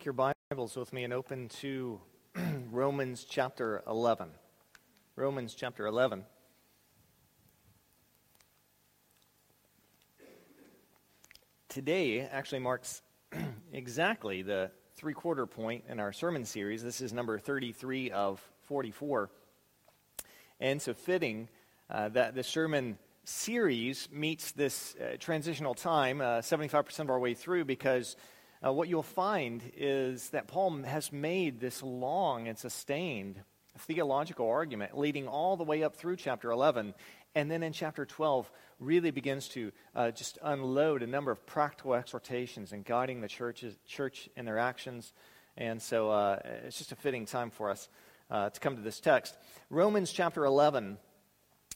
Take your Bibles with me and open to Romans chapter 11. Romans chapter 11. Today actually marks exactly the three quarter point in our sermon series. This is number 33 of 44. And so, fitting uh, that the sermon series meets this uh, transitional time, uh, 75% of our way through, because uh, what you'll find is that Paul has made this long and sustained theological argument leading all the way up through chapter 11. And then in chapter 12, really begins to uh, just unload a number of practical exhortations and guiding the churches, church in their actions. And so uh, it's just a fitting time for us uh, to come to this text. Romans chapter 11,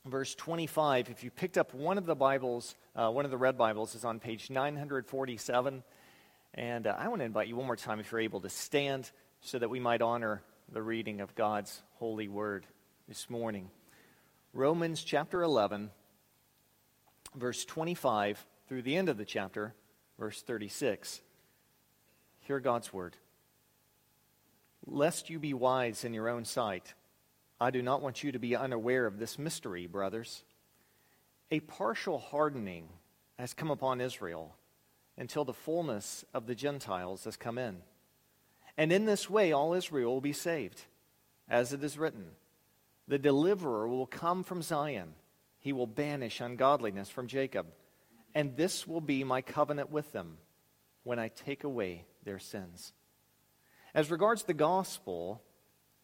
verse 25. If you picked up one of the Bibles, uh, one of the red Bibles is on page 947. And uh, I want to invite you one more time, if you're able, to stand so that we might honor the reading of God's holy word this morning. Romans chapter 11, verse 25 through the end of the chapter, verse 36. Hear God's word. Lest you be wise in your own sight, I do not want you to be unaware of this mystery, brothers. A partial hardening has come upon Israel until the fullness of the Gentiles has come in. And in this way, all Israel will be saved. As it is written, the deliverer will come from Zion. He will banish ungodliness from Jacob. And this will be my covenant with them when I take away their sins. As regards the gospel,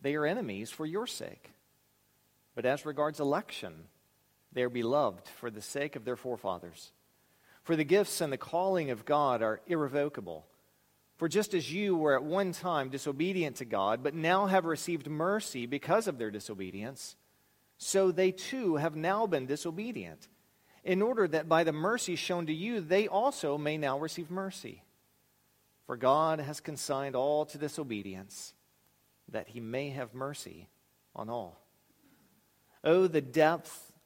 they are enemies for your sake. But as regards election, they are beloved for the sake of their forefathers. For the gifts and the calling of God are irrevocable. For just as you were at one time disobedient to God, but now have received mercy because of their disobedience, so they too have now been disobedient, in order that by the mercy shown to you, they also may now receive mercy. For God has consigned all to disobedience, that he may have mercy on all. Oh, the depth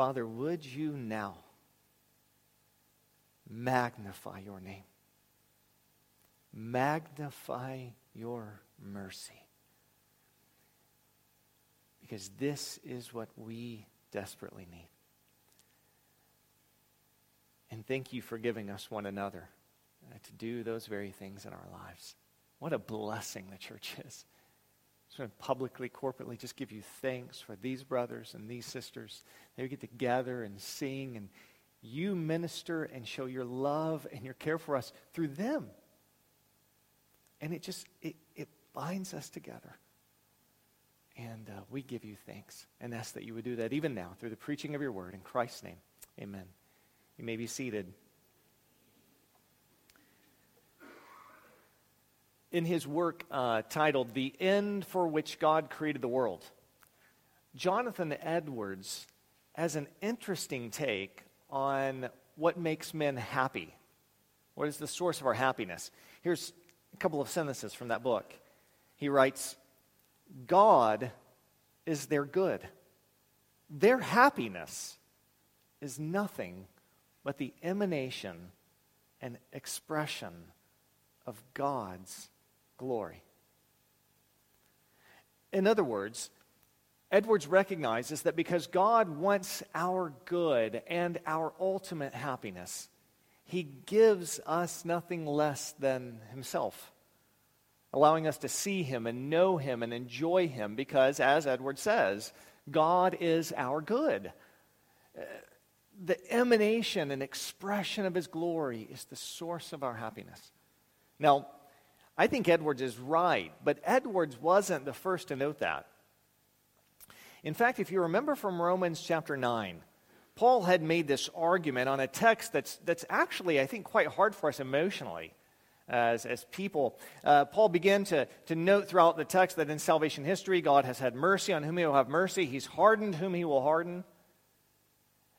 Father, would you now magnify your name? Magnify your mercy. Because this is what we desperately need. And thank you for giving us one another uh, to do those very things in our lives. What a blessing the church is. So publicly, corporately, just give you thanks for these brothers and these sisters. They get together and sing, and you minister and show your love and your care for us through them. And it just, it, it binds us together. And uh, we give you thanks and ask that you would do that even now through the preaching of your word. In Christ's name, amen. You may be seated. In his work uh, titled The End for Which God Created the World, Jonathan Edwards has an interesting take on what makes men happy. What is the source of our happiness? Here's a couple of sentences from that book. He writes God is their good, their happiness is nothing but the emanation and expression of God's glory. In other words, Edwards recognizes that because God wants our good and our ultimate happiness, he gives us nothing less than himself, allowing us to see him and know him and enjoy him because, as Edwards says, God is our good. Uh, the emanation and expression of his glory is the source of our happiness. Now, I think Edwards is right, but Edwards wasn't the first to note that. In fact, if you remember from Romans chapter 9, Paul had made this argument on a text that's, that's actually, I think, quite hard for us emotionally as, as people. Uh, Paul began to, to note throughout the text that in salvation history, God has had mercy on whom he will have mercy, he's hardened whom he will harden.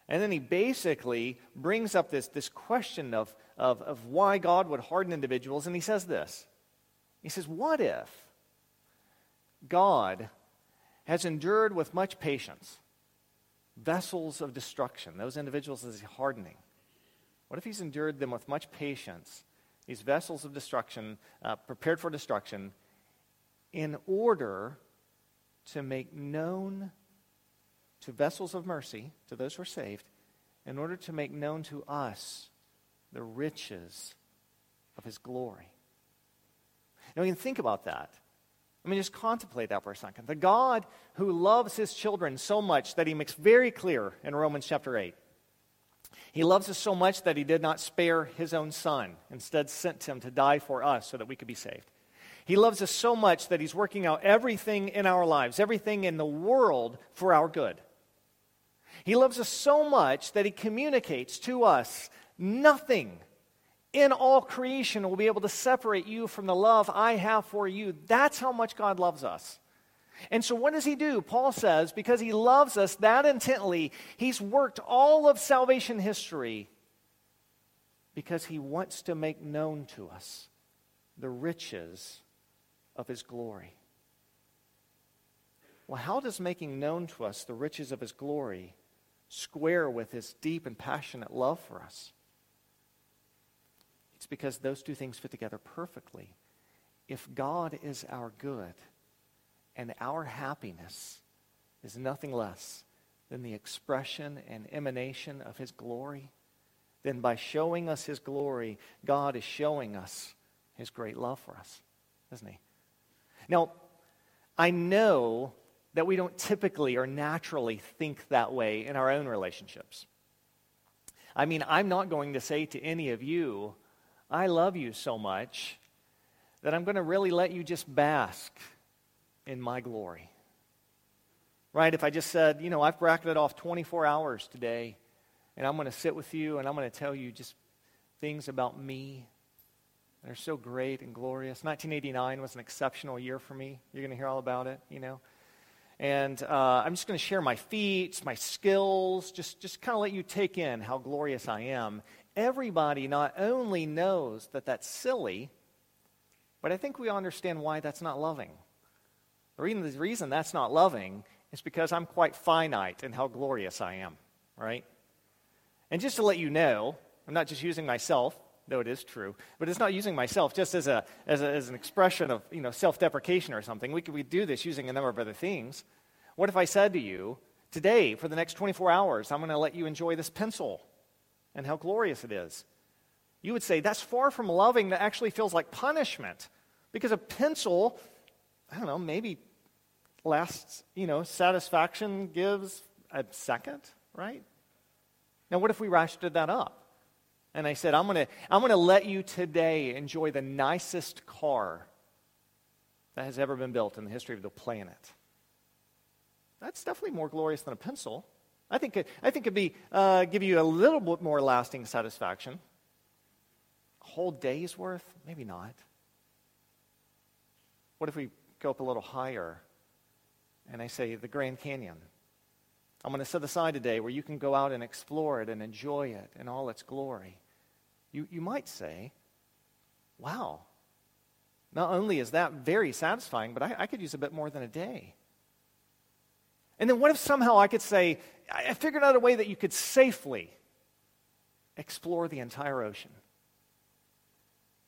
And then he basically brings up this, this question of, of, of why God would harden individuals, and he says this. He says, What if God has endured with much patience vessels of destruction, those individuals as he's hardening? What if he's endured them with much patience these vessels of destruction, uh, prepared for destruction, in order to make known to vessels of mercy, to those who are saved, in order to make known to us the riches of his glory. Now, you can think about that. I mean, just contemplate that for a second. The God who loves his children so much that he makes very clear in Romans chapter 8 he loves us so much that he did not spare his own son, instead, sent him to die for us so that we could be saved. He loves us so much that he's working out everything in our lives, everything in the world for our good. He loves us so much that he communicates to us nothing in all creation will be able to separate you from the love I have for you. That's how much God loves us. And so, what does he do? Paul says, because he loves us that intently, he's worked all of salvation history because he wants to make known to us the riches of his glory. Well, how does making known to us the riches of his glory square with his deep and passionate love for us? It's because those two things fit together perfectly. If God is our good, and our happiness is nothing less than the expression and emanation of His glory, then by showing us His glory, God is showing us His great love for us, isn't He? Now, I know that we don't typically or naturally think that way in our own relationships. I mean, I'm not going to say to any of you, I love you so much that I'm going to really let you just bask in my glory. Right? If I just said, you know, I've bracketed off 24 hours today, and I'm going to sit with you and I'm going to tell you just things about me that are so great and glorious. 1989 was an exceptional year for me. You're going to hear all about it, you know. And uh, I'm just going to share my feats, my skills, just, just kind of let you take in how glorious I am. Everybody not only knows that that's silly, but I think we understand why that's not loving. The reason, the reason that's not loving is because I'm quite finite in how glorious I am, right? And just to let you know, I'm not just using myself, though it is true, but it's not using myself just as, a, as, a, as an expression of you know, self deprecation or something. We could we do this using a number of other things. What if I said to you, today, for the next 24 hours, I'm going to let you enjoy this pencil and how glorious it is? You would say, that's far from loving, that actually feels like punishment. Because a pencil, I don't know, maybe lasts, you know, satisfaction gives a second, right? Now, what if we ratcheted that up? And I said, I'm going to I'm going to let you today enjoy the nicest car that has ever been built in the history of the planet. That's definitely more glorious than a pencil. I think it, I think it'd be uh, give you a little bit more lasting satisfaction. A whole day's worth, maybe not. What if we go up a little higher and I say, the Grand Canyon. I'm going to set aside a day where you can go out and explore it and enjoy it in all its glory. You, you might say, wow, not only is that very satisfying, but I, I could use a bit more than a day. And then what if somehow I could say, I figured out a way that you could safely explore the entire ocean?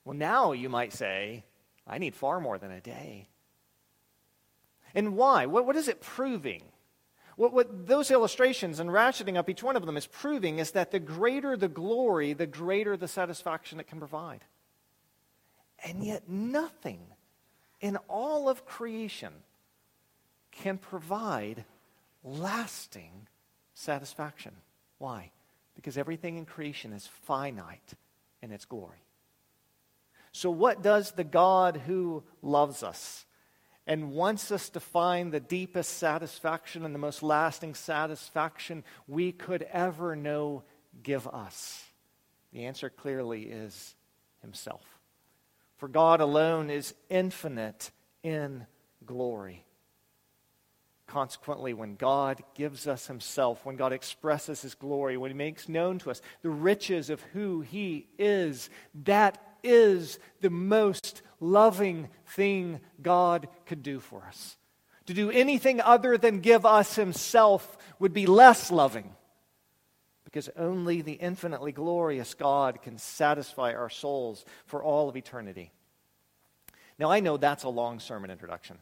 Well, now you might say, I need far more than a day. And why? What, what is it proving? What, what those illustrations and ratcheting up each one of them is proving is that the greater the glory, the greater the satisfaction it can provide. And yet, nothing in all of creation can provide lasting satisfaction. Why? Because everything in creation is finite in its glory. So, what does the God who loves us and wants us to find the deepest satisfaction and the most lasting satisfaction we could ever know give us? The answer clearly is Himself. For God alone is infinite in glory. Consequently, when God gives us Himself, when God expresses His glory, when He makes known to us the riches of who He is, that is the most loving thing God could do for us. To do anything other than give us Himself would be less loving because only the infinitely glorious God can satisfy our souls for all of eternity. Now, I know that's a long sermon introduction.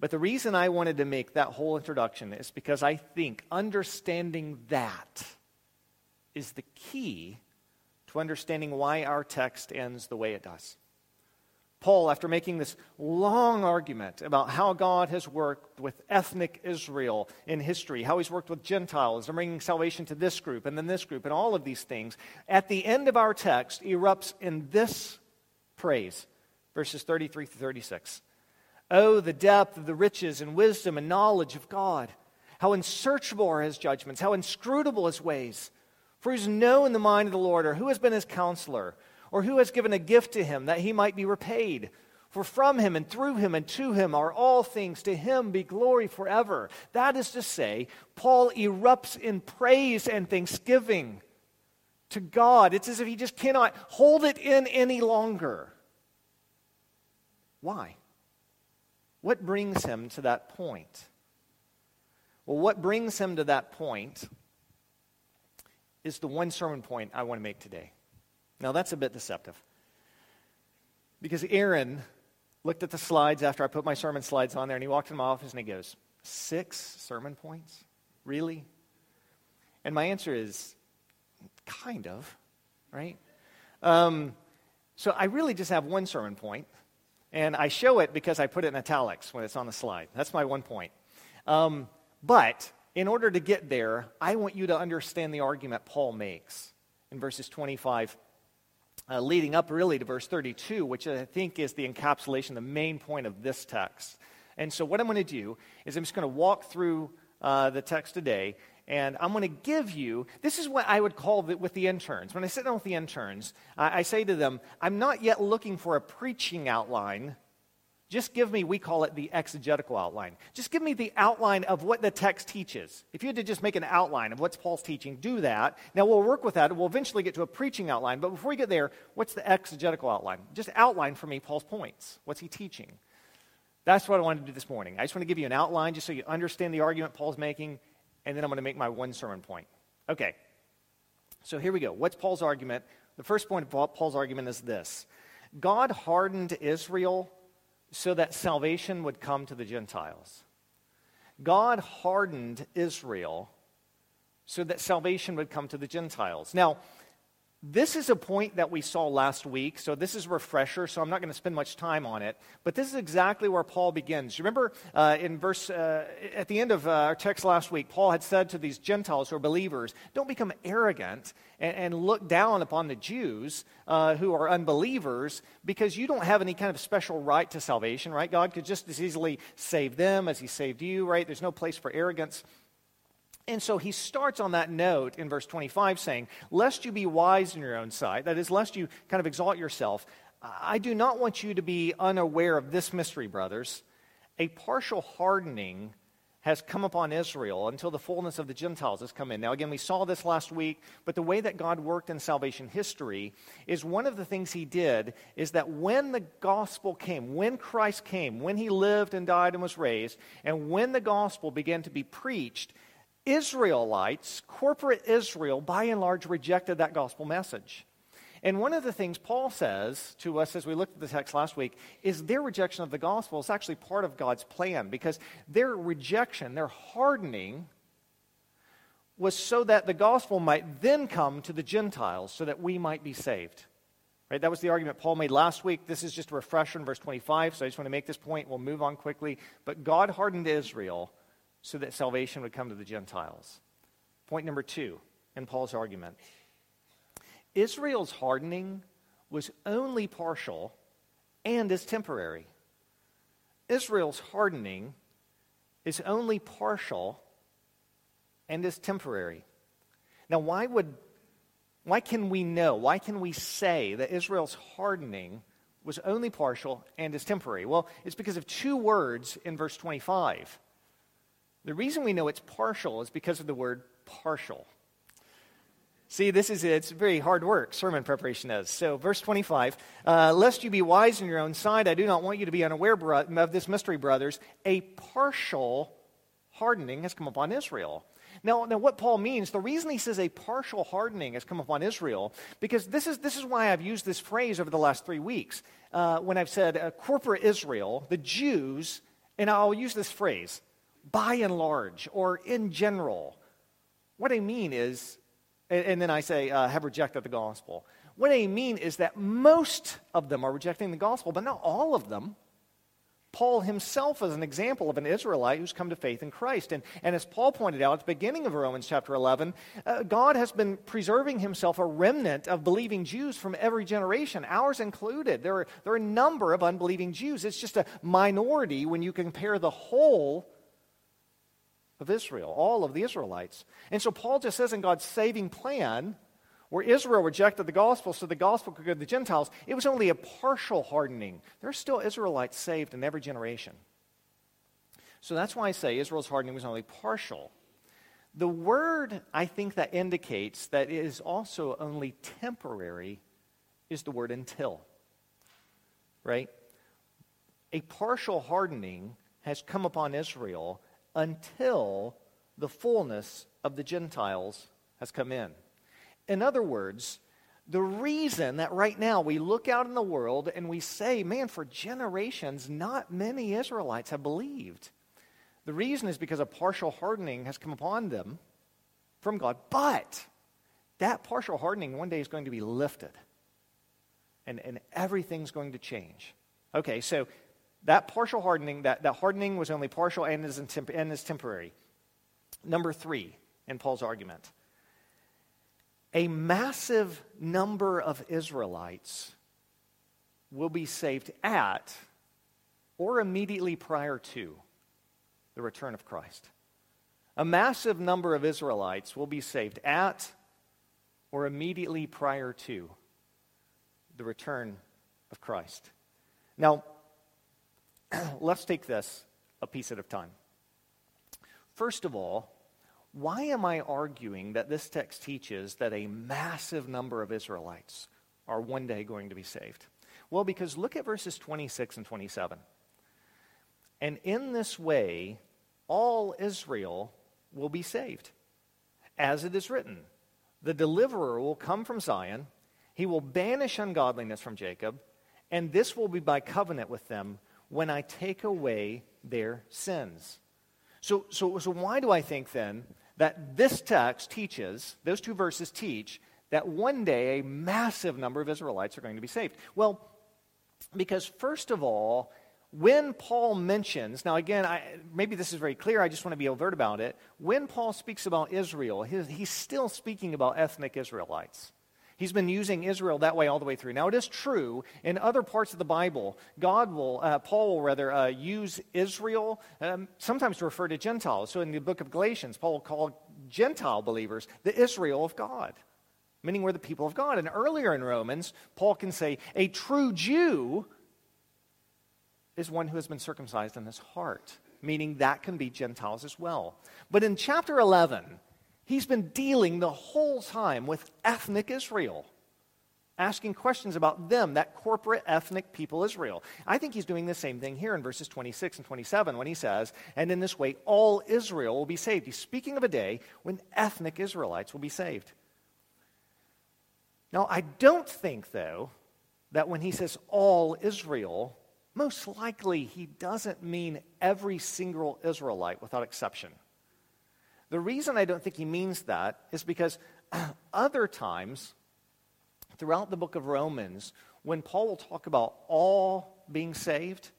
But the reason I wanted to make that whole introduction is because I think understanding that is the key to understanding why our text ends the way it does. Paul, after making this long argument about how God has worked with ethnic Israel in history, how he's worked with Gentiles and bringing salvation to this group and then this group and all of these things, at the end of our text erupts in this praise, verses 33 to 36. Oh, the depth of the riches and wisdom and knowledge of God! How unsearchable are his judgments, how inscrutable his ways! For who's known the mind of the Lord, or who has been his counselor? Or who has given a gift to him that he might be repaid? For from him and through him and to him are all things. To him be glory forever. That is to say, Paul erupts in praise and thanksgiving to God. It's as if he just cannot hold it in any longer. Why? What brings him to that point? Well, what brings him to that point is the one sermon point I want to make today. Now, that's a bit deceptive. Because Aaron looked at the slides after I put my sermon slides on there, and he walked in my office and he goes, Six sermon points? Really? And my answer is, kind of, right? Um, so I really just have one sermon point, and I show it because I put it in italics when it's on the slide. That's my one point. Um, but in order to get there, I want you to understand the argument Paul makes in verses 25 uh, leading up really to verse 32, which I think is the encapsulation, the main point of this text. And so, what I'm going to do is I'm just going to walk through uh, the text today, and I'm going to give you this is what I would call the, with the interns. When I sit down with the interns, I, I say to them, I'm not yet looking for a preaching outline just give me, we call it the exegetical outline. Just give me the outline of what the text teaches. If you had to just make an outline of what's Paul's teaching, do that. Now we'll work with that. We'll eventually get to a preaching outline. But before we get there, what's the exegetical outline? Just outline for me Paul's points. What's he teaching? That's what I wanted to do this morning. I just want to give you an outline just so you understand the argument Paul's making, and then I'm going to make my one sermon point. Okay. So here we go. What's Paul's argument? The first point of Paul's argument is this God hardened Israel so that salvation would come to the Gentiles. God hardened Israel so that salvation would come to the Gentiles. Now, this is a point that we saw last week, so this is a refresher, so I'm not going to spend much time on it. But this is exactly where Paul begins. You remember uh, in verse, uh, at the end of uh, our text last week, Paul had said to these Gentiles who are believers, don't become arrogant and, and look down upon the Jews uh, who are unbelievers because you don't have any kind of special right to salvation, right? God could just as easily save them as he saved you, right? There's no place for arrogance. And so he starts on that note in verse 25 saying, Lest you be wise in your own sight, that is, lest you kind of exalt yourself, I do not want you to be unaware of this mystery, brothers. A partial hardening has come upon Israel until the fullness of the Gentiles has come in. Now, again, we saw this last week, but the way that God worked in salvation history is one of the things He did is that when the gospel came, when Christ came, when He lived and died and was raised, and when the gospel began to be preached, Israelites, corporate Israel, by and large, rejected that gospel message. And one of the things Paul says to us as we looked at the text last week is their rejection of the gospel is actually part of God's plan because their rejection, their hardening, was so that the gospel might then come to the Gentiles so that we might be saved. Right? That was the argument Paul made last week. This is just a refresher in verse 25, so I just want to make this point. We'll move on quickly. But God hardened Israel so that salvation would come to the Gentiles. Point number two in Paul's argument Israel's hardening was only partial and is temporary. Israel's hardening is only partial and is temporary. Now, why would why can we know? Why can we say that Israel's hardening was only partial and is temporary? Well, it's because of two words in verse 25. The reason we know it's partial is because of the word partial. See, this is it's very hard work, sermon preparation is. So, verse 25, uh, lest you be wise in your own sight, I do not want you to be unaware bro- of this mystery, brothers. A partial hardening has come upon Israel. Now, now, what Paul means, the reason he says a partial hardening has come upon Israel, because this is, this is why I've used this phrase over the last three weeks. Uh, when I've said uh, corporate Israel, the Jews, and I'll use this phrase, by and large, or in general. What I mean is and, then I say, uh, have rejected the gospel. What I mean is that most of them are rejecting the gospel, but not all of them. Paul himself is an example of an Israelite who's come to faith in Christ. And, and as Paul pointed out at the beginning of Romans chapter 11, uh, God has been preserving himself a remnant of believing Jews from every generation, ours included. There are, there are a number of unbelieving Jews. It's just a minority when you compare the whole of Israel, all of the Israelites. And so Paul just says in God's saving plan, where Israel rejected the gospel so the gospel could go to the Gentiles, it was only a partial hardening. There are still Israelites saved in every generation. So that's why I say Israel's hardening was only partial. The word I think that indicates that it is also only temporary is the word until. Right? A partial hardening has come upon Israel until the fullness of the Gentiles has come in. In other words, the reason that right now we look out in the world and we say, man, for generations, not many Israelites have believed. The reason is because a partial hardening has come upon them from God. But that partial hardening one day is going to be lifted, and, and everything's going to change. Okay, so that partial hardening, that, that hardening was only partial and is, temp- and is temporary. Number three in Paul's argument a massive number of Israelites will be saved at or immediately prior to the return of Christ. A massive number of Israelites will be saved at or immediately prior to the return of Christ. Now, let's take this a piece at a time. First of all, why am I arguing that this text teaches that a massive number of Israelites are one day going to be saved? Well, because look at verses 26 and 27. And in this way, all Israel will be saved. As it is written, the deliverer will come from Zion, he will banish ungodliness from Jacob, and this will be by covenant with them when I take away their sins. So, so, so why do I think then that this text teaches, those two verses teach, that one day a massive number of Israelites are going to be saved? Well, because first of all, when Paul mentions, now again, I, maybe this is very clear, I just want to be overt about it. When Paul speaks about Israel, he's still speaking about ethnic Israelites. He's been using Israel that way all the way through. Now, it is true in other parts of the Bible, God will, uh, Paul will rather uh, use Israel um, sometimes to refer to Gentiles. So in the book of Galatians, Paul will call Gentile believers the Israel of God, meaning we're the people of God. And earlier in Romans, Paul can say, a true Jew is one who has been circumcised in his heart, meaning that can be Gentiles as well. But in chapter 11, He's been dealing the whole time with ethnic Israel, asking questions about them, that corporate ethnic people Israel. I think he's doing the same thing here in verses 26 and 27 when he says, And in this way, all Israel will be saved. He's speaking of a day when ethnic Israelites will be saved. Now, I don't think, though, that when he says all Israel, most likely he doesn't mean every single Israelite without exception. The reason I don't think he means that is because other times throughout the book of Romans, when Paul will talk about all being saved,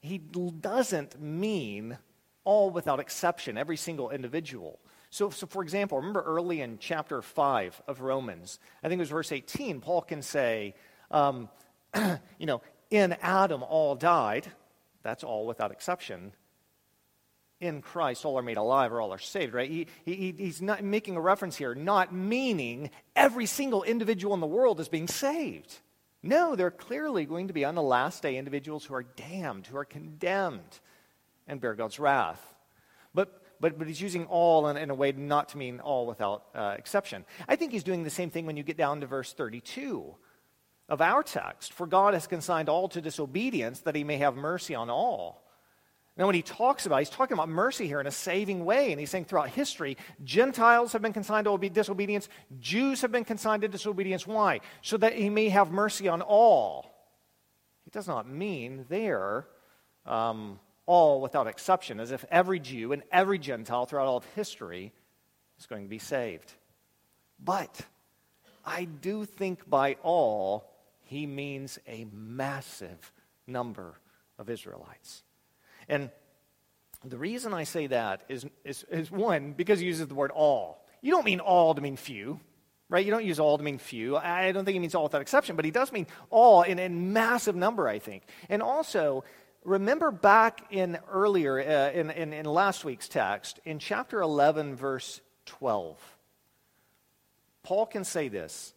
he doesn't mean all without exception, every single individual. So, so, for example, remember early in chapter 5 of Romans, I think it was verse 18, Paul can say, um, you know, in Adam all died. that's all without exception. In Christ, all are made alive or all are saved, right? He, he, he's not making a reference here, not meaning every single individual in the world is being saved. No, there are clearly going to be on the last day individuals who are damned, who are condemned, and bear God's wrath. But but, but he's using all in, in, a way not to mean all without uh, exception. I think he's doing the same thing when you get down to verse 32 of our text. For God has consigned all to disobedience that he may have mercy on all. Now, when he talks about, he's talking about mercy here in a saving way, and he's saying throughout history, Gentiles have been consigned to disobedience, Jews have been consigned to disobedience. Why? So that he may have mercy on all. He does not mean there um, all without exception, as if every Jew and every Gentile throughout all of history is going to be saved. But I do think by all, he means a massive number of Israelites. And the reason I say that is, is, is, one, because he uses the word all. You don't mean all to mean few, right? You don't use all to mean few. I don't think he means all without exception, but he does mean all in a massive number, I think. And also, remember back in earlier, uh, in, in, in last week's text, in chapter 11, verse 12, Paul can say this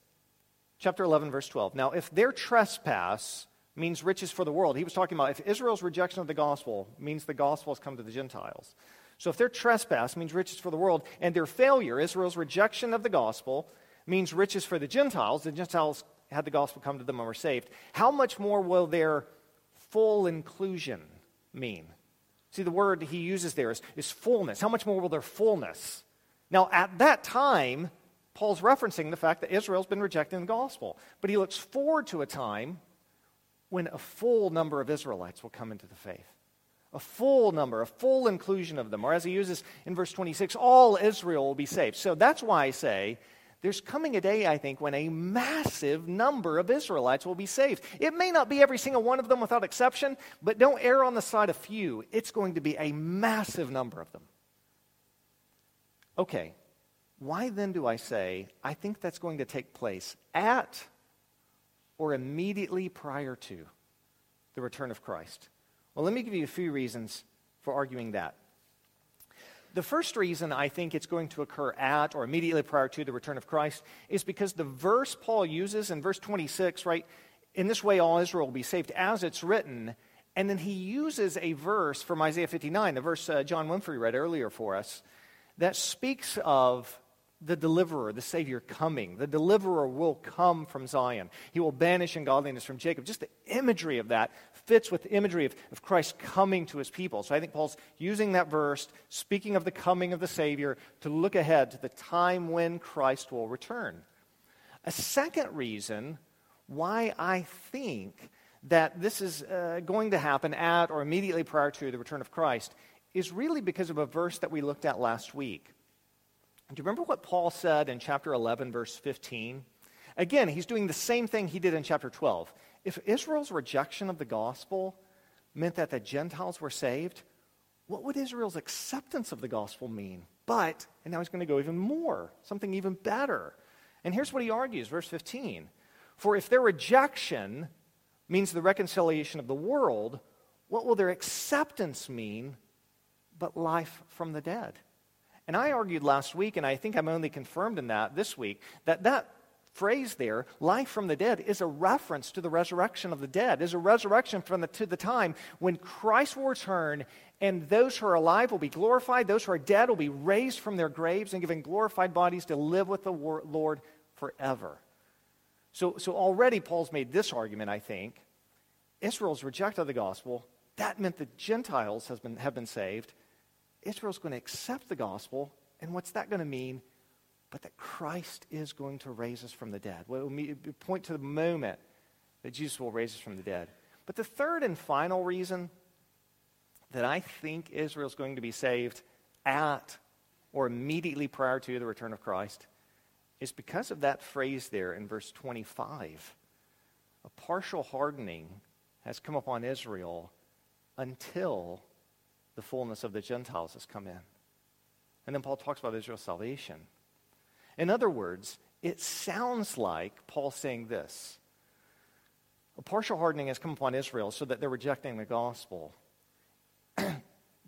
chapter 11, verse 12. Now, if their trespass means riches for the world, he was talking about if Israel's rejection of the gospel means the gospel has come to the Gentiles. So if their trespass means riches for the world, and their failure, Israel's rejection of the gospel, means riches for the Gentiles, the Gentiles had the gospel come to them and were saved, how much more will their full inclusion mean? See, the word he uses there is, is fullness. How much more will their fullness? Now, at that time, Paul's referencing the fact that Israel's been rejecting the gospel. But he looks forward to a time when a full number of Israelites will come into the faith. A full number, a full inclusion of them. Or as he uses in verse 26, all Israel will be saved. So that's why I say there's coming a day, I think, when a massive number of Israelites will be saved. It may not be every single one of them without exception, but don't err on the side of few. It's going to be a massive number of them. Okay, why then do I say, I think that's going to take place at or immediately prior to the return of Christ? Well, let me give you a few reasons for arguing that. The first reason I think it's going to occur at or immediately prior to the return of Christ is because the verse Paul uses in verse 26, right? In this way, all Israel will be saved, as it's written. And then he uses a verse from Isaiah 59, the verse uh, John Winfrey read earlier for us, that speaks of the deliverer, the Savior coming. The deliverer will come from Zion. He will banish ungodliness from Jacob. Just the imagery of that fits with the imagery of, of Christ coming to his people. So I think Paul's using that verse, speaking of the coming of the Savior, to look ahead to the time when Christ will return. A second reason why I think that this is uh, going to happen at or immediately prior to the return of Christ is really because of a verse that we looked at last week. Do you remember what Paul said in chapter 11, verse 15? Again, he's doing the same thing he did in chapter 12. If Israel's rejection of the gospel meant that the Gentiles were saved, what would Israel's acceptance of the gospel mean? But, and now he's going to go even more, something even better. And here's what he argues, verse 15. For if their rejection means the reconciliation of the world, what will their acceptance mean but life from the dead? And I argued last week, and I think I'm only confirmed in that this week, that that phrase there, life from the dead, is a reference to the resurrection of the dead, is a resurrection from the, to the time when Christ will return and those who are alive will be glorified, those who are dead will be raised from their graves and given glorified bodies to live with the Lord forever. So, so already Paul's made this argument, I think. Israel's rejected the gospel. That meant the Gentiles has been, have been saved. Israel's going to accept the gospel, and what's that going to mean? But that Christ is going to raise us from the dead. Well, it will point to the moment that Jesus will raise us from the dead. But the third and final reason that I think Israel's going to be saved at or immediately prior to the return of Christ is because of that phrase there in verse 25. A partial hardening has come upon Israel until the fullness of the Gentiles has come in. And then Paul talks about Israel's salvation. In other words, it sounds like Paul saying this A partial hardening has come upon Israel so that they're rejecting the gospel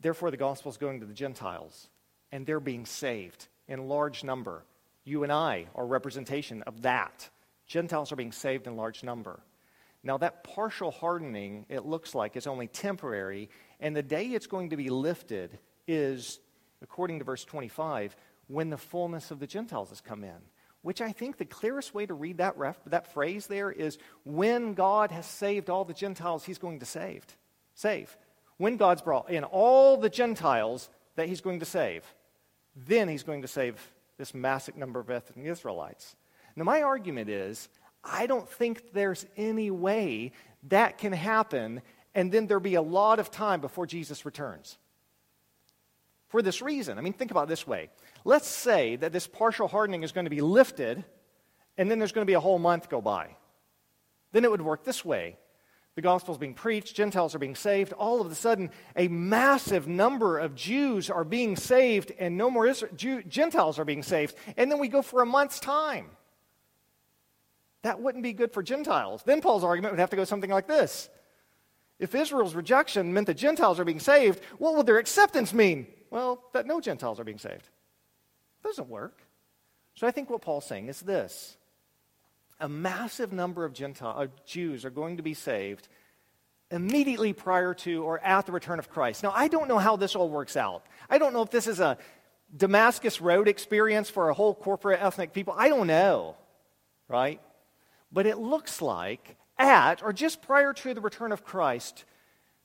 Therefore, the gospel is going to the Gentiles, and they're being saved in large number. You and I are representation of that. Gentiles are being saved in large number. Now, that partial hardening, it looks like, is only temporary, and the day it's going to be lifted is, according to verse 25, when the fullness of the Gentiles has come in. Which I think the clearest way to read that, ref, that phrase there is when God has saved all the Gentiles he's going to save. Save. When God's brought in all the Gentiles that he's going to save, then he's going to save this massive number of ethnic Israelites. Now, my argument is I don't think there's any way that can happen and then there'll be a lot of time before Jesus returns. For this reason, I mean, think about this way. Let's say that this partial hardening is going to be lifted, and then there's going to be a whole month go by. Then it would work this way. The gospel is being preached, Gentiles are being saved. All of a sudden, a massive number of Jews are being saved, and no more Israel, Jew, Gentiles are being saved. And then we go for a month's time. That wouldn't be good for Gentiles. Then Paul's argument would have to go something like this If Israel's rejection meant that Gentiles are being saved, what would their acceptance mean? Well, that no Gentiles are being saved. It doesn't work. So I think what Paul's saying is this a massive number of Gentile, uh, Jews are going to be saved immediately prior to or at the return of Christ. Now, I don't know how this all works out. I don't know if this is a Damascus Road experience for a whole corporate ethnic people. I don't know, right? But it looks like at or just prior to the return of Christ,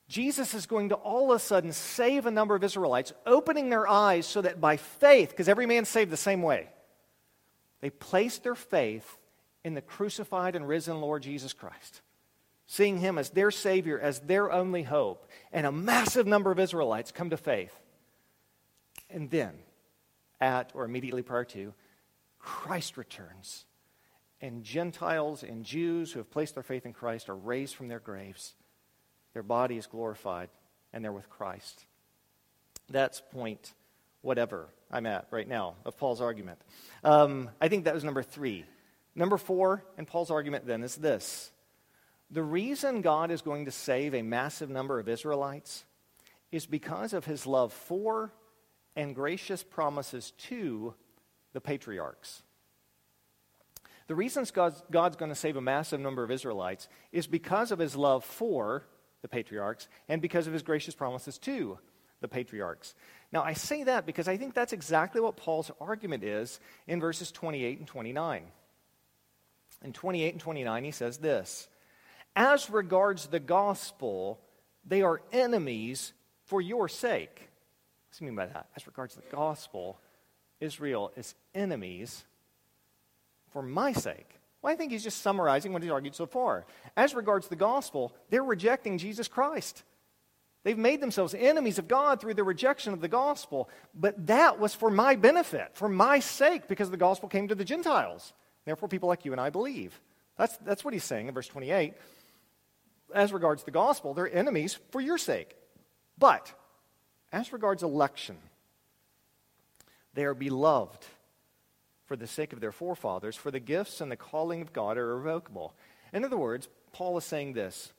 Jesus is going to all of a sudden save a number of Israelites, opening their eyes so that by faith, because every man's saved the same way, they place their faith in the crucified and risen Lord Jesus Christ, seeing him as their Savior, as their only hope. And a massive number of Israelites come to faith. And then, at or immediately prior to, Christ returns and Gentiles and Jews who have placed their faith in Christ are raised from their graves. Their body is glorified, and they're with Christ. That's point whatever I'm at right now of Paul's argument. Um, I think that was number three. Number four in Paul's argument then is this the reason God is going to save a massive number of Israelites is because of his love for and gracious promises to the patriarchs. The reasons God's, God's going to save a massive number of Israelites is because of his love for the patriarchs and because of his gracious promises to the patriarchs. Now, I say that because I think that's exactly what Paul's argument is in verses 28 and 29. In 28 and 29, he says this As regards the gospel, they are enemies for your sake. What does he mean by that? As regards the gospel, Israel is enemies for my sake. Well, I think he's just summarizing what he's argued so far. As regards the gospel, they're rejecting Jesus Christ. They've made themselves enemies of God through the rejection of the gospel, but that was for my benefit, for my sake, because the gospel came to the Gentiles. Therefore, people like you and I believe. That's, that's what he's saying in verse 28. As regards the gospel, they're enemies for your sake. But as regards election, they are beloved for the sake of their forefathers, for the gifts and the calling of God are irrevocable. In other words, Paul is saying this.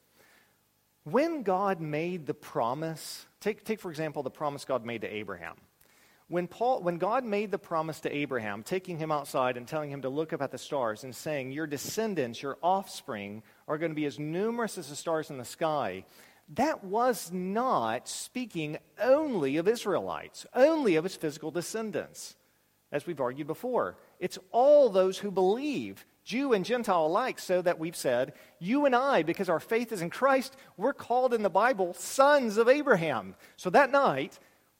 When God made the promise, take, take for example the promise God made to Abraham. When, Paul, when God made the promise to Abraham, taking him outside and telling him to look up at the stars and saying, Your descendants, your offspring, are going to be as numerous as the stars in the sky, that was not speaking only of Israelites, only of his physical descendants as we've argued before. It's all those who believe, Jew and Gentile alike, so that we've said, you and I, because our faith is in Christ, we're called in the Bible sons of Abraham. So that night,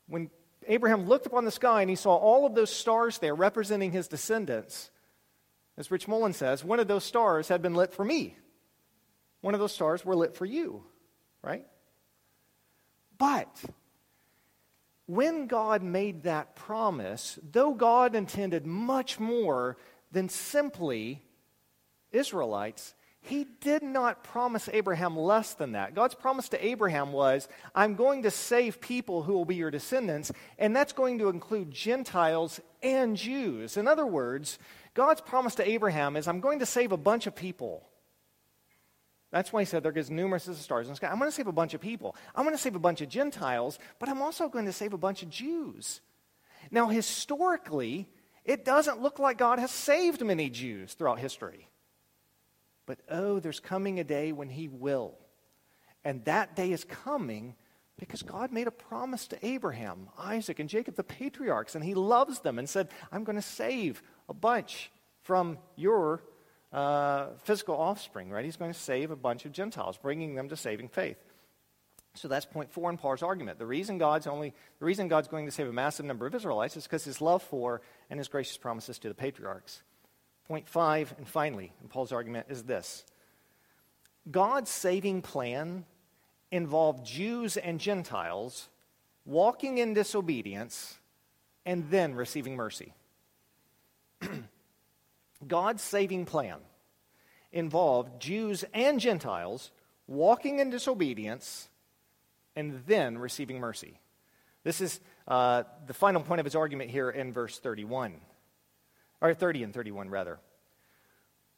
when Abraham looked upon the sky and he saw all of those stars there representing his descendants, as Rich Mullins says, one of those stars had been lit for me. One of those stars were lit for you, right? But when God made that promise, though God intended much more than simply Israelites, he did not promise Abraham less than that. God's promise to Abraham was, I'm going to save people who will be your descendants, and that's going to include Gentiles and Jews. In other words, God's promise to Abraham is, I'm going to save a bunch of people. That's why he said they're as numerous as the stars in the sky. I'm going to save a bunch of people. I'm going to save a bunch of Gentiles, but I'm also going to save a bunch of Jews. Now, historically, it doesn't look like God has saved many Jews throughout history. But oh, there's coming a day when he will. And that day is coming because God made a promise to Abraham, Isaac, and Jacob, the patriarchs, and he loves them and said, I'm going to save a bunch from your uh, physical offspring, right? He's going to save a bunch of Gentiles, bringing them to saving faith. So that's point four in Paul's argument. The reason God's only the reason God's going to save a massive number of Israelites is because his love for and his gracious promises to the patriarchs. Point five, and finally, in Paul's argument, is this God's saving plan involved Jews and Gentiles walking in disobedience and then receiving mercy. God's saving plan involved Jews and Gentiles walking in disobedience and then receiving mercy. This is uh, the final point of his argument here in verse 31, or 30 and 31, rather.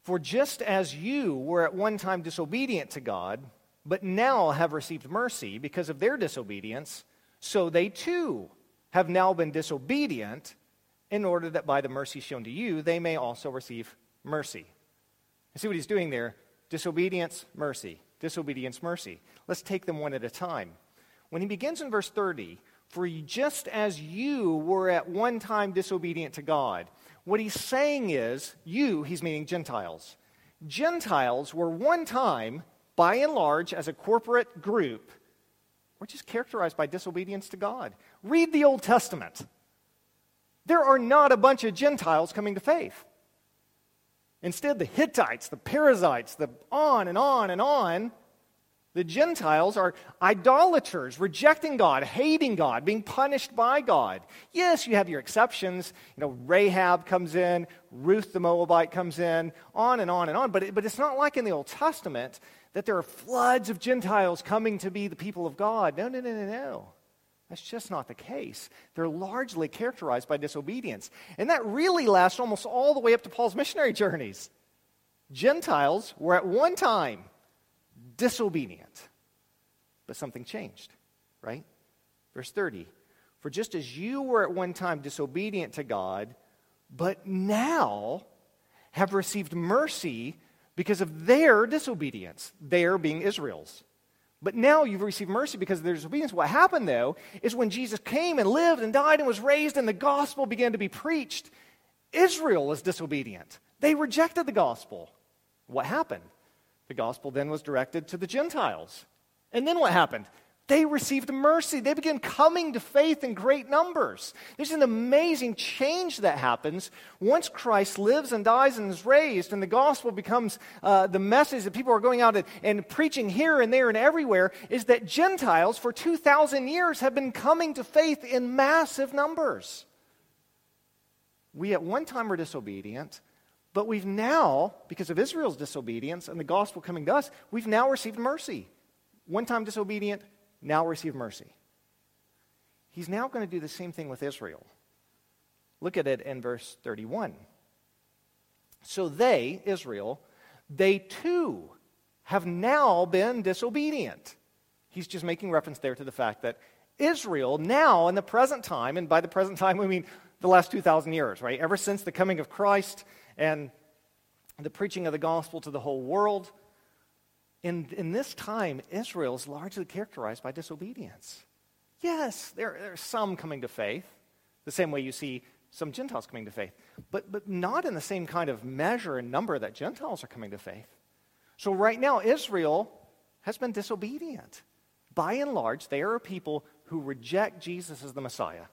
For just as you were at one time disobedient to God, but now have received mercy because of their disobedience, so they too have now been disobedient in order that by the mercy shown to you, they may also receive mercy. You see what he's doing there? Disobedience, mercy. Disobedience, mercy. Let's take them one at a time. When he begins in verse 30, for just as you were at one time disobedient to God, what he's saying is, you, he's meaning Gentiles. Gentiles were one time, by and large, as a corporate group, were just characterized by disobedience to God. Read the Old Testament. There are not a bunch of Gentiles coming to faith. Instead, the Hittites, the Perizzites, the on and on and on, the Gentiles are idolaters, rejecting God, hating God, being punished by God. Yes, you have your exceptions. You know, Rahab comes in, Ruth the Moabite comes in, on and on and on. But, it, but it's not like in the Old Testament that there are floods of Gentiles coming to be the people of God. No, no, no, no, no. That's just not the case. They're largely characterized by disobedience. And that really lasts almost all the way up to Paul's missionary journeys. Gentiles were at one time disobedient, but something changed, right? Verse 30 For just as you were at one time disobedient to God, but now have received mercy because of their disobedience, their being Israel's. But now you've received mercy because of their disobedience. What happened, though, is when Jesus came and lived and died and was raised and the gospel began to be preached, Israel was disobedient. They rejected the gospel. What happened? The gospel then was directed to the Gentiles. And then what happened? They received mercy. They began coming to faith in great numbers. There's an amazing change that happens once Christ lives and dies and is raised, and the gospel becomes uh, the message that people are going out and, and preaching here and there and everywhere. Is that Gentiles for 2,000 years have been coming to faith in massive numbers. We at one time were disobedient, but we've now, because of Israel's disobedience and the gospel coming to us, we've now received mercy. One time disobedient, now receive mercy. He's now going to do the same thing with Israel. Look at it in verse 31. So they, Israel, they too have now been disobedient. He's just making reference there to the fact that Israel, now in the present time, and by the present time we mean the last 2,000 years, right? Ever since the coming of Christ and the preaching of the gospel to the whole world, in, in this time, Israel is largely characterized by disobedience. Yes, there, there are some coming to faith, the same way you see some Gentiles coming to faith, but, but not in the same kind of measure and number that Gentiles are coming to faith. So, right now, Israel has been disobedient. By and large, they are a people who reject Jesus as the Messiah.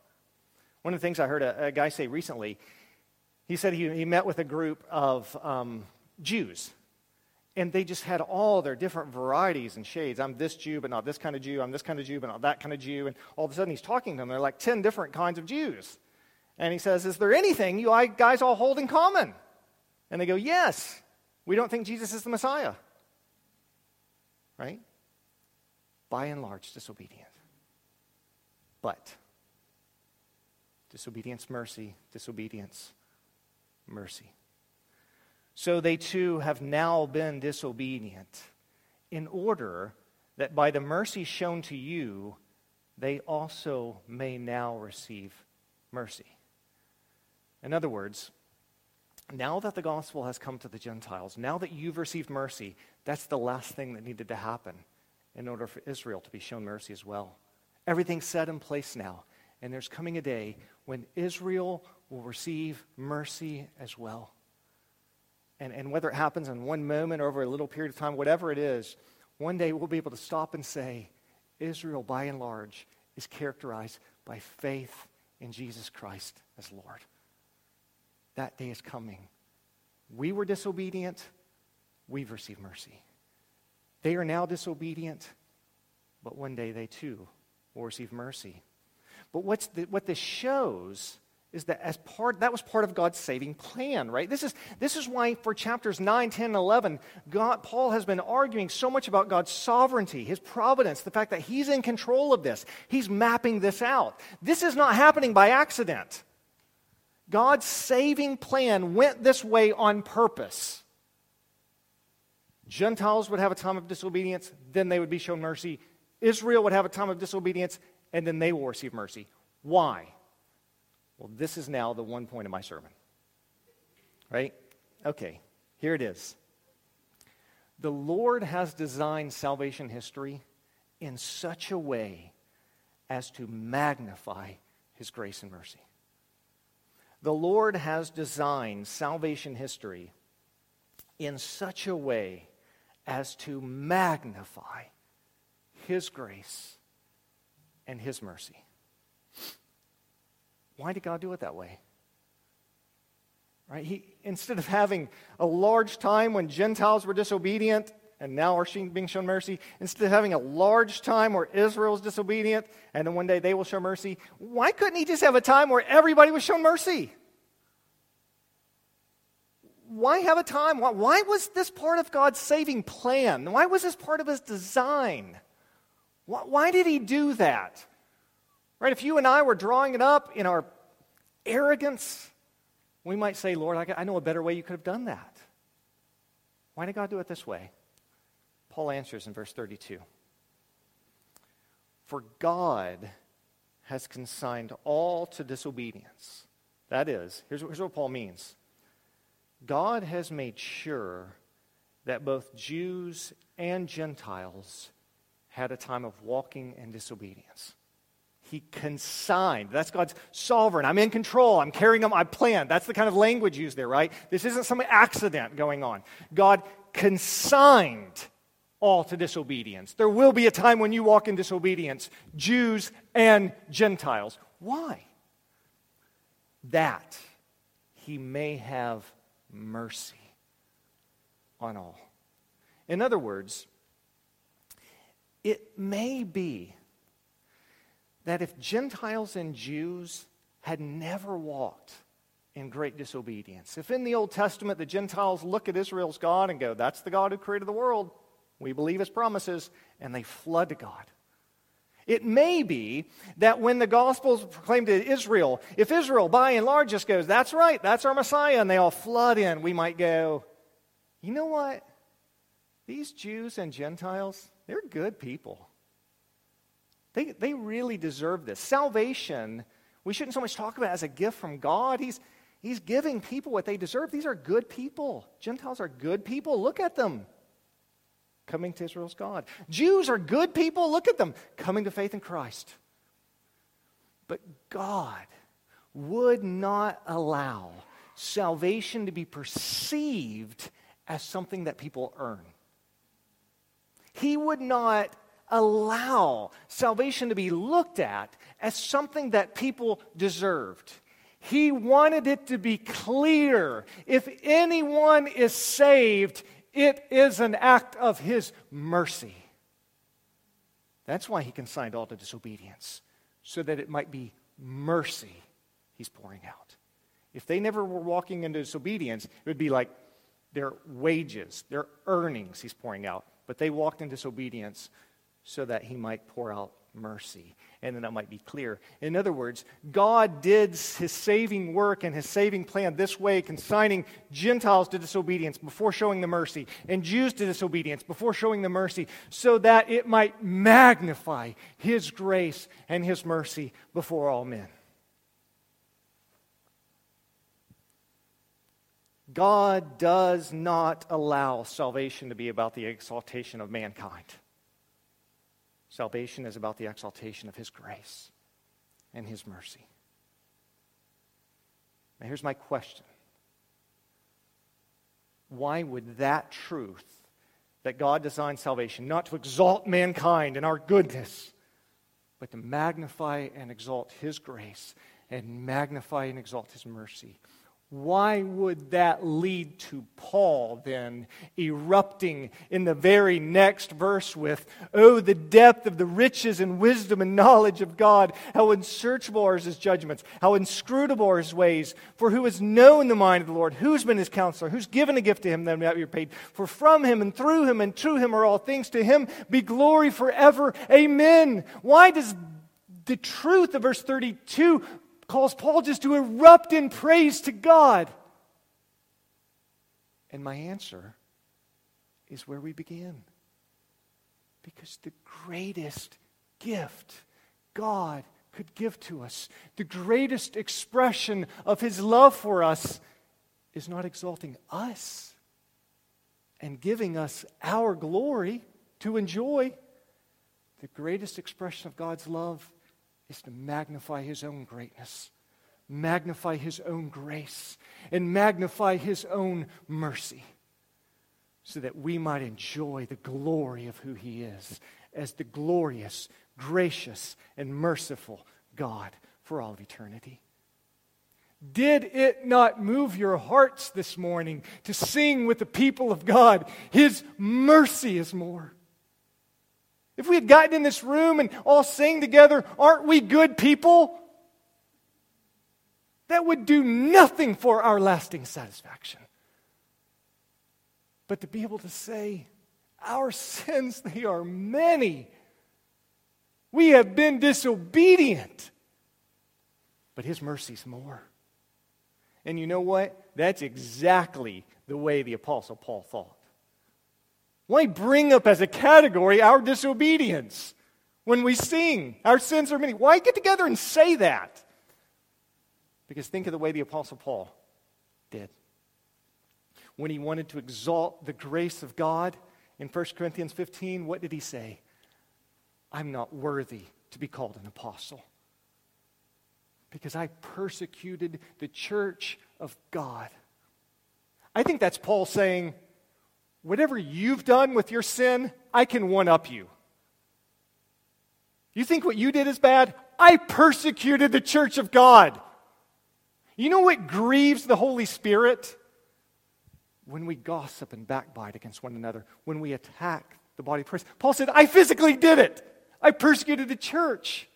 One of the things I heard a, a guy say recently, he said he, he met with a group of um, Jews and they just had all their different varieties and shades. I'm this Jew, but not this kind of Jew. I'm this kind of Jew, but not that kind of Jew. And all of a sudden, he's talking to them. They're like 10 different kinds of Jews. And he says, Is there anything you guys all hold in common? And they go, Yes. We don't think Jesus is the Messiah. Right? By and large, disobedient. But disobedience, mercy, disobedience, mercy. So they too have now been disobedient. in order that by the mercy shown to you, they also may now receive mercy. In other words, now that the gospel has come to the Gentiles, now that you've received mercy, that's the last thing that needed to happen in order for Israel to be shown mercy as well. Everything's set in place now, and there's coming a day when Israel will receive mercy as well. And, and whether it happens in one moment or over a little period of time, whatever it is, one day we'll be able to stop and say, Israel, by and large, is characterized by faith in Jesus Christ as Lord. That day is coming. We were disobedient, we've received mercy. They are now disobedient, but one day they too will receive mercy. But what's the, what this shows is that as part that was part of God's saving plan, right? This is this is why for chapters 9, 10, and 11, God Paul has been arguing so much about God's sovereignty, his providence, the fact that he's in control of this. He's mapping this out. This is not happening by accident. God's saving plan went this way on purpose. Gentiles would have a time of disobedience, then they would be shown mercy. Israel would have a time of disobedience, and then they will receive mercy. Why? Well, this is now the one point of my sermon. Right? Okay, here it is. The Lord has designed salvation history in such a way as to magnify his grace and mercy. The Lord has designed salvation history in such a way as to magnify his grace and his mercy. Why did God do it that way? Right? He, instead of having a large time when Gentiles were disobedient and now are being shown mercy, instead of having a large time where Israel is disobedient and then one day they will show mercy, why couldn't he just have a time where everybody was shown mercy? Why have a time? Why, why was this part of God's saving plan? Why was this part of his design? Why, why did he do that? Right? If you and I were drawing it up in our arrogance, we might say, Lord, I know a better way you could have done that. Why did God do it this way? Paul answers in verse 32 For God has consigned all to disobedience. That is, here's, here's what Paul means God has made sure that both Jews and Gentiles had a time of walking in disobedience. He consigned. That's God's sovereign. I'm in control. I'm carrying on my plan. That's the kind of language used there, right? This isn't some accident going on. God consigned all to disobedience. There will be a time when you walk in disobedience, Jews and Gentiles. Why? That he may have mercy on all. In other words, it may be that if Gentiles and Jews had never walked in great disobedience, if in the Old Testament the Gentiles look at Israel's God and go, That's the God who created the world, we believe his promises, and they flood to God. It may be that when the gospel is proclaimed to Israel, if Israel by and large just goes, That's right, that's our Messiah, and they all flood in, we might go, You know what? These Jews and Gentiles, they're good people. They, they really deserve this. Salvation, we shouldn't so much talk about as a gift from God. He's, he's giving people what they deserve. These are good people. Gentiles are good people. Look at them coming to Israel's God. Jews are good people. Look at them coming to faith in Christ. But God would not allow salvation to be perceived as something that people earn. He would not allow salvation to be looked at as something that people deserved. He wanted it to be clear if anyone is saved, it is an act of His mercy. That's why He consigned all to disobedience, so that it might be mercy He's pouring out. If they never were walking into disobedience, it would be like their wages, their earnings He's pouring out. But they walked in disobedience so that he might pour out mercy. And then that might be clear. In other words, God did his saving work and his saving plan this way, consigning Gentiles to disobedience before showing the mercy, and Jews to disobedience before showing the mercy, so that it might magnify his grace and his mercy before all men. God does not allow salvation to be about the exaltation of mankind. Salvation is about the exaltation of His grace and His mercy. Now, here's my question Why would that truth, that God designed salvation not to exalt mankind and our goodness, but to magnify and exalt His grace and magnify and exalt His mercy, why would that lead to Paul then erupting in the very next verse with, Oh, the depth of the riches and wisdom and knowledge of God! How unsearchable are his judgments! How inscrutable are his ways! For who has known the mind of the Lord? Who's been his counselor? Who's given a gift to him that may be paid? For from him and through him and to him are all things. To him be glory forever. Amen. Why does the truth of verse 32 calls Paul just to erupt in praise to God? And my answer is where we begin. Because the greatest gift God could give to us, the greatest expression of his love for us, is not exalting us and giving us our glory to enjoy. The greatest expression of God's love is to magnify his own greatness, magnify his own grace, and magnify his own mercy so that we might enjoy the glory of who he is as the glorious, gracious, and merciful God for all of eternity. Did it not move your hearts this morning to sing with the people of God? His mercy is more. If we had gotten in this room and all sang together, aren't we good people? That would do nothing for our lasting satisfaction. But to be able to say, our sins, they are many. We have been disobedient. But His mercy's more. And you know what? That's exactly the way the Apostle Paul thought. Why bring up as a category our disobedience when we sing? Our sins are many. Why get together and say that? Because think of the way the Apostle Paul did. When he wanted to exalt the grace of God in 1 Corinthians 15, what did he say? I'm not worthy to be called an apostle because I persecuted the church of God. I think that's Paul saying, whatever you've done with your sin, I can one up you. You think what you did is bad? I persecuted the church of God. You know what grieves the Holy Spirit? When we gossip and backbite against one another, when we attack the body of Christ. Paul said, I physically did it. I persecuted the church.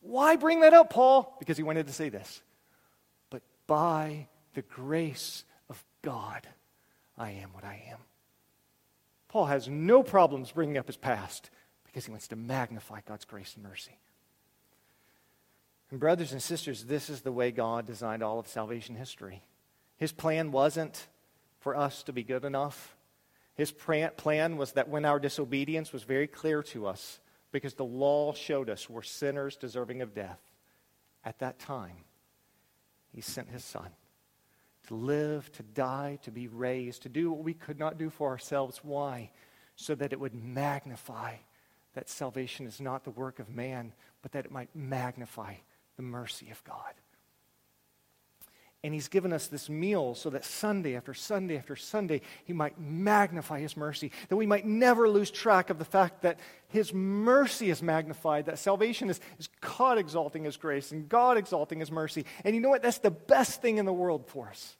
Why bring that up, Paul? Because he wanted to say this. But by the grace of God, I am what I am. Paul has no problems bringing up his past because he wants to magnify God's grace and mercy. And, brothers and sisters, this is the way God designed all of salvation history. His plan wasn't for us to be good enough. His plan was that when our disobedience was very clear to us, because the law showed us we're sinners deserving of death, at that time, He sent His Son to live, to die, to be raised, to do what we could not do for ourselves. Why? So that it would magnify that salvation is not the work of man, but that it might magnify the mercy of God. And he's given us this meal so that Sunday after Sunday after Sunday, he might magnify his mercy, that we might never lose track of the fact that his mercy is magnified, that salvation is, is God exalting his grace and God exalting his mercy. And you know what? That's the best thing in the world for us.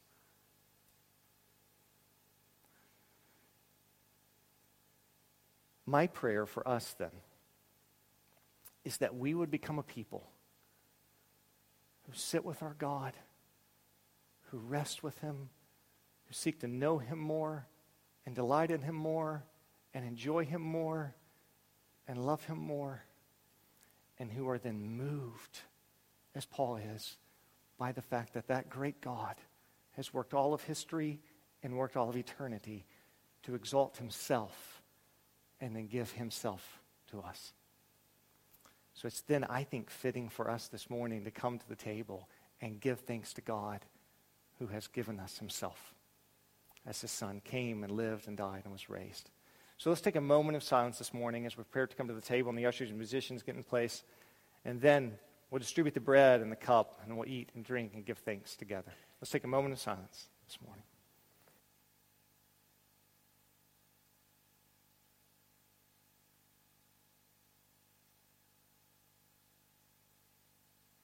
My prayer for us then is that we would become a people who sit with our God who rest with Him, who seek to know Him more and delight in Him more and enjoy Him more, and love him more, and who are then moved, as Paul is, by the fact that that great God has worked all of history and worked all of eternity to exalt himself and then give himself to us. So it's then, I think, fitting for us this morning to come to the table and give thanks to God who has given us himself as his son came and lived and died and was raised. So let's take a moment of silence this morning as we prepare to come to the table and the ushers and musicians get in place. And then we'll distribute the bread and the cup and we'll eat and drink and give thanks together. Let's take a moment of silence this morning.